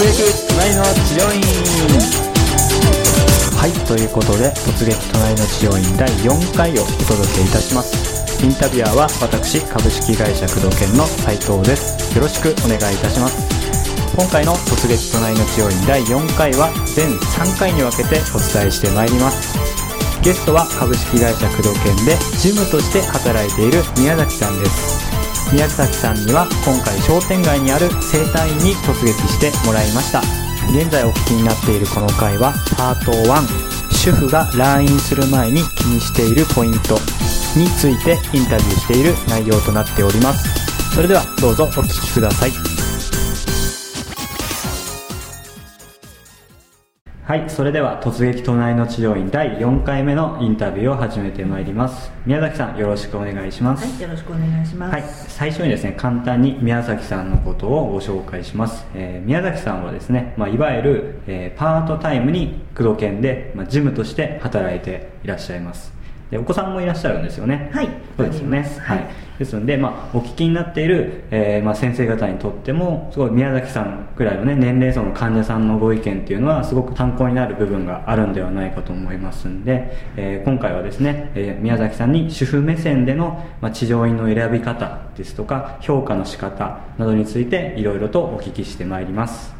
突撃隣の治療院はいということで突撃隣の治療院第4回をお届けいたします。インタビュアーは私株式会社工藤研の斉藤です。よろしくお願いいたします。今回の突撃隣の治療院第4回は全3回に分けてお伝えしてまいります。ゲストは株式会社工藤研で事務として働いている宮崎さんです。宮崎さんには今回商店街にある整体院に突撃してもらいました。現在お聞きになっているこの回はパート1主婦が来院する前に気にしているポイントについてインタビューしている内容となっております。それではどうぞお聴きください。はい、それでは突撃隣の治療院第4回目のインタビューを始めてまいります。宮崎さんよろしくお願いします。はい、よろしくお願いします。はい、最初にですね簡単に宮崎さんのことをご紹介します、えー宮崎さんはですね、まあ、いわゆる、えーパートタイムに工藤研で、まあ、事務として働いていらっしゃいますでお子さんもいらっしゃるんですよね。はい。そうですよね。はい。ですので、まあ、お聞きになっている、えーまあ、先生方にとってもすごい宮崎さんくらいのね年齢層の患者さんのご意見っていうのはすごく参考になる部分があるんではないかと思いますんで、えー今回はですね、えー宮崎さんに主婦目線での、まあ、治療院の選び方ですとか評価の仕方などについていろいろとお聞きしてまいります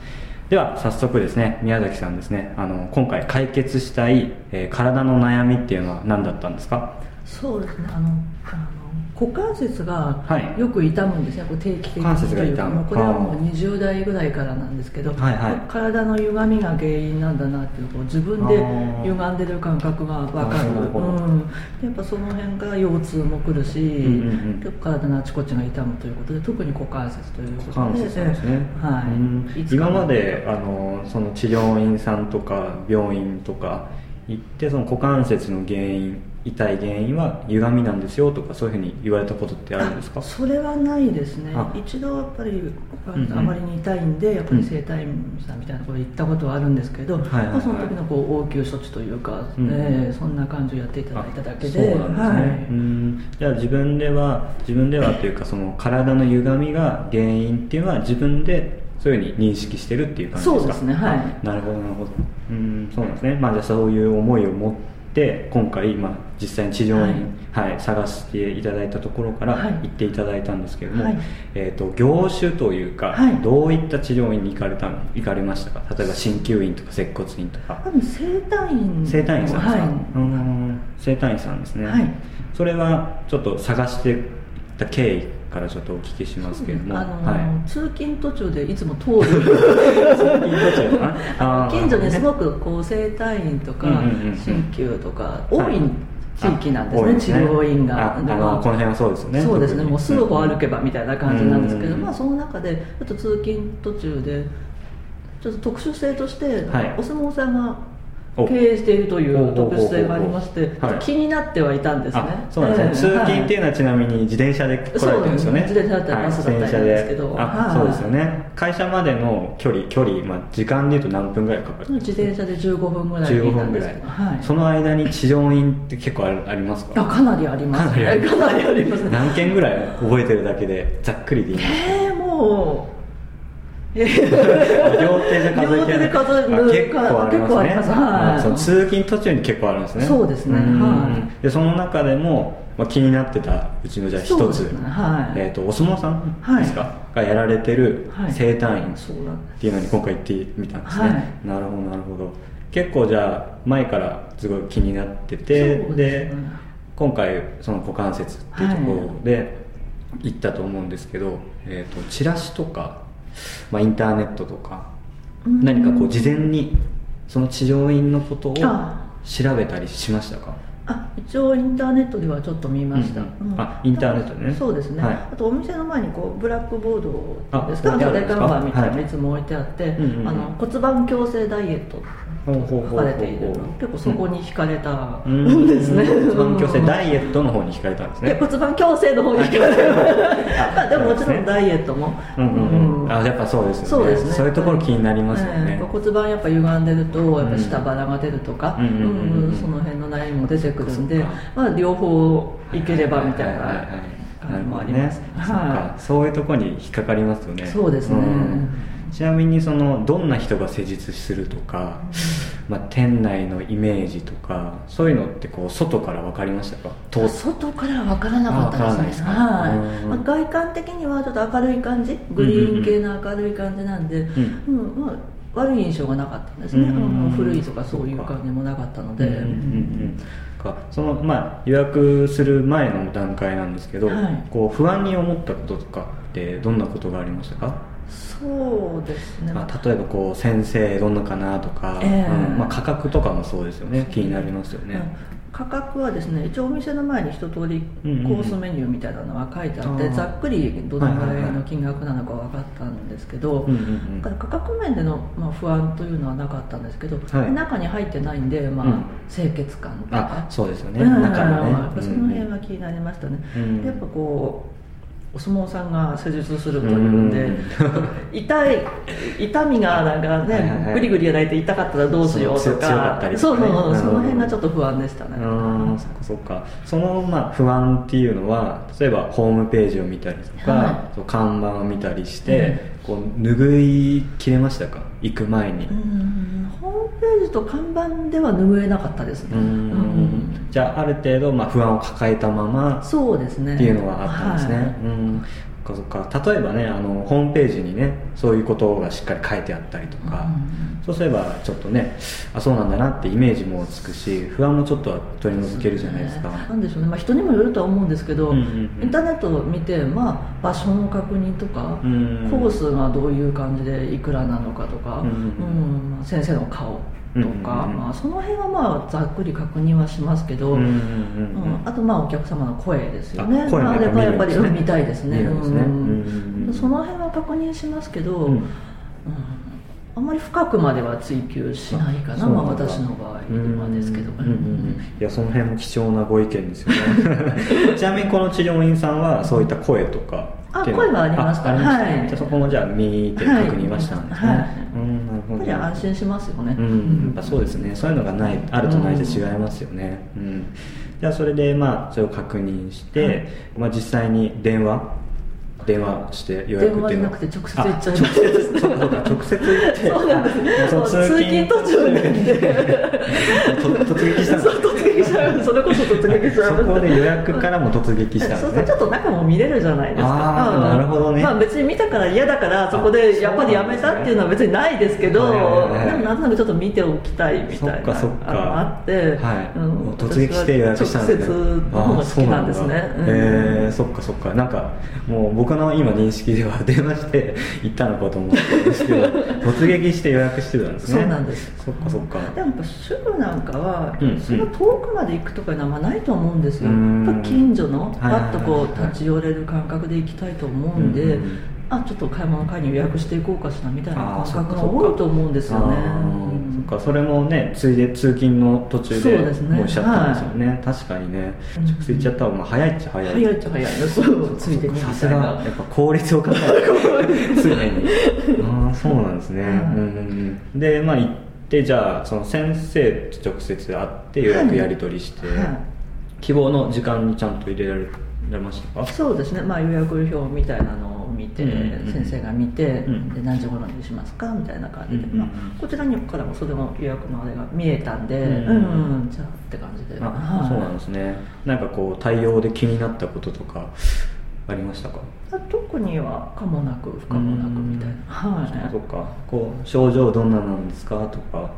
では早速ですね宮崎さんですねあの今回解決したい、えー体の悩みっていうのは何だったんですか？そうですね。あの、あの股関節がはい。よく痛むんですね。こう定期的に。というか、これはもうはあ20代ぐらいからなんですけど、はいはい。体の歪みが原因なんだなっていうこう自分で歪んでる感覚がわかる。うん。やっぱその辺から腰痛も来るし、んうんうん。結構体のあちこちが痛むということで、特に股関節ということで、ね、はうん。い。今まであのその治療院さんとか病院とか行ってその股関節の原因痛い原因は歪みなんですよとかそういうふうに言われたことってあるんですか？あそれはないですね。あ。一度やっぱりあまりに痛いんでやっぱり整体院さんみたいなところ行ったことはあるんですけど、はいはいはい。まあ、その時のこう応急処置というか、うんえーそんな感じをやっていただいただけで。あそうなんですね、はい。うん。じゃあ自分では自分ではというかその体の歪みが原因っていうのは自分でそういうふうに認識してるっていう感じですか？そうですねはい。あなるほどなるほど。うんそうなんですね。まあじゃあそういう思いを持って今回、まあ、実際に治療院、はい。探していただいたところからはい。行っていただいたんですけれども、はい。えー、と業種というか、はい。どういった治療院に行かれたの？行かれましたか？例えば鍼灸院とか接骨院とか。多分整体院。整体院さんですか、はうん整体院さんですね、はい。それはちょっと探してた経緯からちょっとお聞きしますけれども、あのはい。通勤途中でいつも通る。通勤途中かな？近所にすごねくこう整体院とか鍼灸とか多はい。い地域なんですね、治療院が。ああのこの辺はそうですよねそうですねもうすぐ歩けばみたいな感じなんですけど、うん。まあ、その中でちょっと通勤途中でちょっと特殊性として、はい。お相撲さんがお経営しているといほう特殊性がありまして気になってはいたんですね、あそうなんですね、ええ通勤っていうのはちなみに自転車で来られてるんですよね。そう自転車だったりバスだったりですけど。あはい。そうですよね。会社までの距離距離、まあ、時間でいうと何分ぐらいかかる自転車で15分ぐらい15なん分ぐらい。はい、その間に治療院って結構ありますか？あかなりあります。ねかなりあります。何件ぐらい覚えてるだけでざっくりでいいんですか？えー、もうえー 両手で数えて両手で数えるあ結構ありますね。ます。はい。あその通勤途中に結構あるんですね。そうですね。ん。はい。でその中でも、まあ、気になってたうちのじゃあ一つ、ね。はい。えー、とお相撲さんはいですか、がやられてるはい。整体院。っていうのに今回行ってみたんですね、はい。なるほどなるほど。結構じゃあ前からすごい気になっててですね。今回その股関節っていうところで行ったと思うんですけど、えー、とチラシとか、まあ、インターネットとかうん。何かこう事前にその治療院のことをあ。調べたりしましたか？あ一応インターネットではちょっと見ました、うん。うん。あインターネットでね。そうですね、はい。あとお店の前にこうブラックボードあですか。袖看板みたいなのはい。いつも置いてあって、うんうんうん。あの骨盤矯正ダイエット書かれている結構そこに惹かれた。うん。ん。ですね、骨盤矯正イダイエットの方に惹かれたんですね。で骨盤矯正の方に惹かれた。あまあでももちろんダイエットも、うんうんうん。うん。あやっぱそうですよね。そうですね。そういうところ気になりますよね、ええ骨盤やっぱ歪んでるとやっぱ下腹が出るとか、うんうんうんうん。うん。その辺の悩みも出てくるんでまあ、両方いければみたいなはいはいはい。はい感感じもあります、なるほどね。そっか。そういうところに引っかかりますよね。そうですね。んちなみにそのどんな人が施術するとか、まあ、店内のイメージとかそういうのってこう外から分かりましたか？と外からは分からなかったですね。いまあ、外観的にはちょっと明るい感じグリーン系の明るい感じなんで、んうんまあ、悪い印象がなかったんですね、うんうん古いとかそういう感じもなかったので、うんうんうんうん。か。そのまあ予約する前の段階なんですけど、はい。こう不安に思ったこととかってどんなことがありましたか、そうですね、まあ、例えばこう先生どんなかなとか、ええ。うん。まあ、価格とかもそうですよね。気になりますよね、うん。価格はですね一応お店の前に一通りコうんうん。ースメニューみたいなのは書いてあって、あー。ざっくりどのぐらいの金額なのか分かったんですけど、価格面での、まあ、不安というのはなかったんですけど、はい。中に入ってないんで、まあうん。清潔感とあかそうですよね、うん。中のね。その辺は気になりましたね、やっぱこうお相撲さんが施術するというんで、痛い痛みがなんかはいはいはい。ねグリグリやられて痛かったらどうしようとそう強かっかたりとそうそうそうその辺うんがちょっと不安でしたね。うんそっかそっか。そのまあ不安っていうのは例えばホームページを見たりとか、はい。看板を見たりして、こう拭いきれましたか？行く前に。うんページと看板では拭えなかったですね。うん。うん。じゃあある程度まあ不安を抱えたままそうですね。っていうのはあったんですね、はい。うんかそっか例えばねあのホームページにねそういうことがしっかり書いてあったりとか、うんそうすればちょっとねあそうなんだなってイメージもつくし不安もちょっとは取り除けるじゃないですか、なんでしょうね、まあ、人にもよるとは思うんですけど、うんうんうん。インターネットを見て、まあ、場所の確認とか、うんコースがどういう感じでいくらなのかとか、うんうん。うんまあ先生の顔とか、まあ、その辺はまあざっくり確認はしますけど、うんうんうんうん。うんあとまあお客様の声ですよね。あ声あ、やっぱりやっぱり見たいですね。見るんですね。うん。うんうんうんその辺は確認しますけど、うん。うんあんまり深くまでは追求しないかなまあ、私の場合はですけど、うんうん。うん。いやその辺も貴重なご意見ですよね。ちなみにこの治療院さんはそういった声とかあ声はありましたはい。じゃあそこもじゃあ見て確認はしたんですね、はい。はい。うんなるほど。やっぱり安心しますよね、うん、やっぱそうですね。そういうのがないあるとないで違いますよね、うん。じゃあそれでまあそれを確認して、はい。まあ、実際に電話？電話して予約っていうのは？電話じゃなくて直接行っちゃいまあ直接？そうか直接行って。そうなんです。通勤途中で。と突撃したんですそれこそ突撃そこで予約からも突撃したね。そうするとちょっと中も見れるじゃないですか。なるほどね。まあ別に見たから嫌だからそこあでやっぱりやめたっていうのは別にないですけどでもなんとなくちょっと見ておきたいみたいなそっかそっか。あって、はい。うん。突撃して予約したんですね。の方が好きなんですね。へえそっかそっか。なんかもう僕の今認識では電話して 行ったのかと思ってたんですけど突撃して予約してたんですね。そうなんです。そっかそっか。でもやっぱ主婦なんかは、その遠くまで行くとかいうのはないと思うんですよ、うん。やっぱ近所のパはいはいはい。ッとこう立ち寄れる感覚で行きたいと思うんで、あちょっと買い物会に予約していこうかしらみたいな感覚が多いと思うんですよね。そっかそれもねついで通勤の途中でそうですね。おっしゃったんですよね。確かにね。うん。直接行っちゃった方がまあ早いっちゃ早い。早いっちゃ早い。のそうついでにみさすが。やっぱ効率を考えて。常にああそうなんですね、うんでまあ行ってじゃあその先生と直接会って予約やり取りして、はい。希望の時間にちゃんと入れられました？かそうですね、まあ、予約表みたいなのを見て、うんうんうん。先生が見て、ん。で何時頃にしますか？みたいな感じで、うんうんうん。まあ、こちらにからもそれの予約のあれが見えたんで、うんうんうん。じゃあって感じで、あ、はい。そうなんですね。なんかこう対応で気になったこととかありましたか？あ特には可もなく不可もなくみたいな、はい。そっかこう症状どんななんですか？とか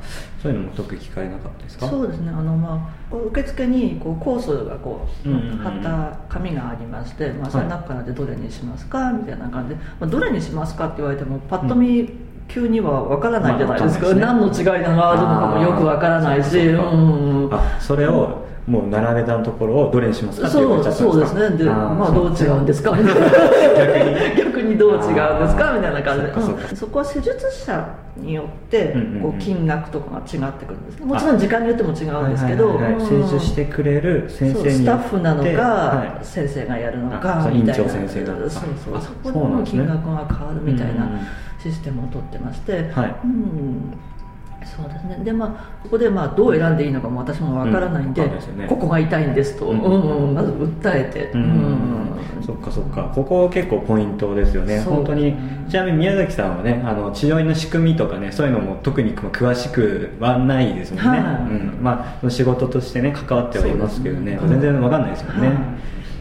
そういうのも特に聞かれなかったですか？そうですね。あの、まあ、受付にこうコースがこう、うんうんうん。貼った紙がありまして、まあ、はい。その中からでどれにしますか？みたいな感じで、まあ、どれにしますかって言われてもパッと見、急には分からないじゃないですか、まあすね何の違いがあるのかもよく分からないしうんあそれをもう並べたところをどれにしますかって言われちゃったんそうそうですね。でまあどう違うんですか？みたいな逆にどう違うんですか？みたいな感じで。うんそこは施術者によってうんうんうん。こう金額とかが違ってくるんですね。もちろん時間によっても違うんですけどはいはいはいはい。うん。施術してくれる先生にスタッフなのか、はい。先生がやるのあかみたいな。院長先生なのか。そうそうあそこでも金額が変わるみたいうんうんなシステムを取ってまして、はい。うんそうですね。でまあここでまあどう選んでいいのかも私もわからないんで,、うんでね。ここが痛いんですと、うんうんうん。まず訴えて、うん。そっかそっか。ここ結構ポイントですよね。本当に。ちなみに宮崎さんはねあの治療院の仕組みとかねそういうのも特に詳しくはないですもんね、はい。うん、まあ仕事としてね関わってはいますけどね。ね。全然わかんないですよね、はい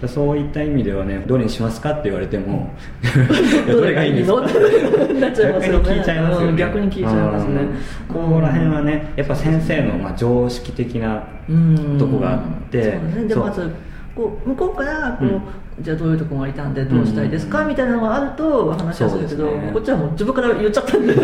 そういった意味ではねどれにしますかって言われても どれがいいんですか？なっちゃいますよね。逆に聞いちゃいますよね、うん逆に聞いちゃいますね。うん。ここら辺はねやっぱ先生のまあ常識的なうん。とこがあってそうですね。でそう。まずこう向こうからこう、うん。じゃあどういうとこがいたんでどうしたいですか、みたいなのがあると話はするけど、ね。こっちはもう自分から言っちゃったんで うん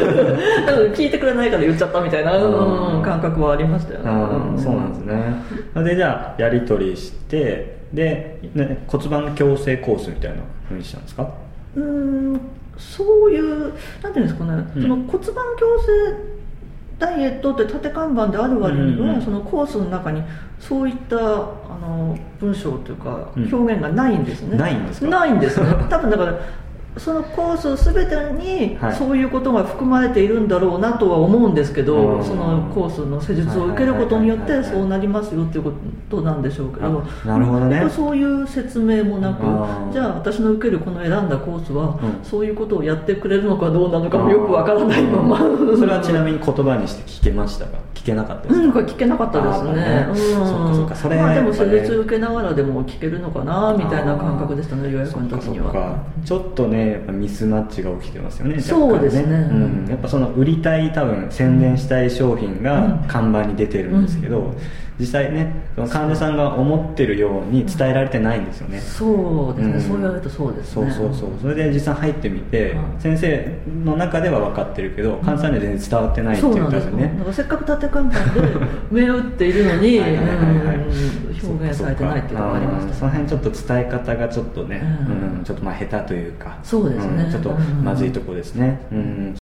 聞いてくれないから言っちゃったみたいな、うん。感覚はありましたよね、あーそうなんですね。でじゃあやり取りしてで、ね、骨盤矯正コースみたいなふうにしたんですか？うーんそういうなんていうんですかね、うん。その骨盤矯正ダイエットって縦看板である割には、うんうんうん。そのコースの中にそういったあの文章というかうん。表現がないんですね、ないんですか？ないんですね。多分だからそのコース全てにはい。そういうことが含まれているんだろうなとは思うんですけど、うん。そのコースの施術を受けることによってはいはいはいはい。そうなりますよっていうことなんでしょうけどあなるほどね。そういう説明もなくじゃあ私の受けるこの選んだコースは、うん。そういうことをやってくれるのかどうなのかもよくわからないまま。それはちなみに言葉にして聞けましたか？聞けなかったですか、うん、これ聞けなかったですね。あーうん、そっかそっかそれはまあでも施術受けながらでも聞けるのかなみたいな感覚でしたね予約の時には。ちょっとねやっぱミスマッチが起きてますよね若干そうですね。うん、やっぱその売りたい多分宣伝したい商品がうん。看板に出てるんですけど、実際ねその患者さんが思ってるように伝えられてないんですよね、そうですね、うん。そう言われるとそうですね。そうそうそう。それで実際入ってみて、うん。先生の中では分かってるけど患者さんには全然伝わってないってそう言なんですよ、ねだからせっかく縦看板で 目を打っているのに表現されてないっていうのがありました。その辺ちょっと伝え方がちょっとね、うん。うんちょっとまあ下手というか。そうですね。ん。ちょっとまずいとこですね、うん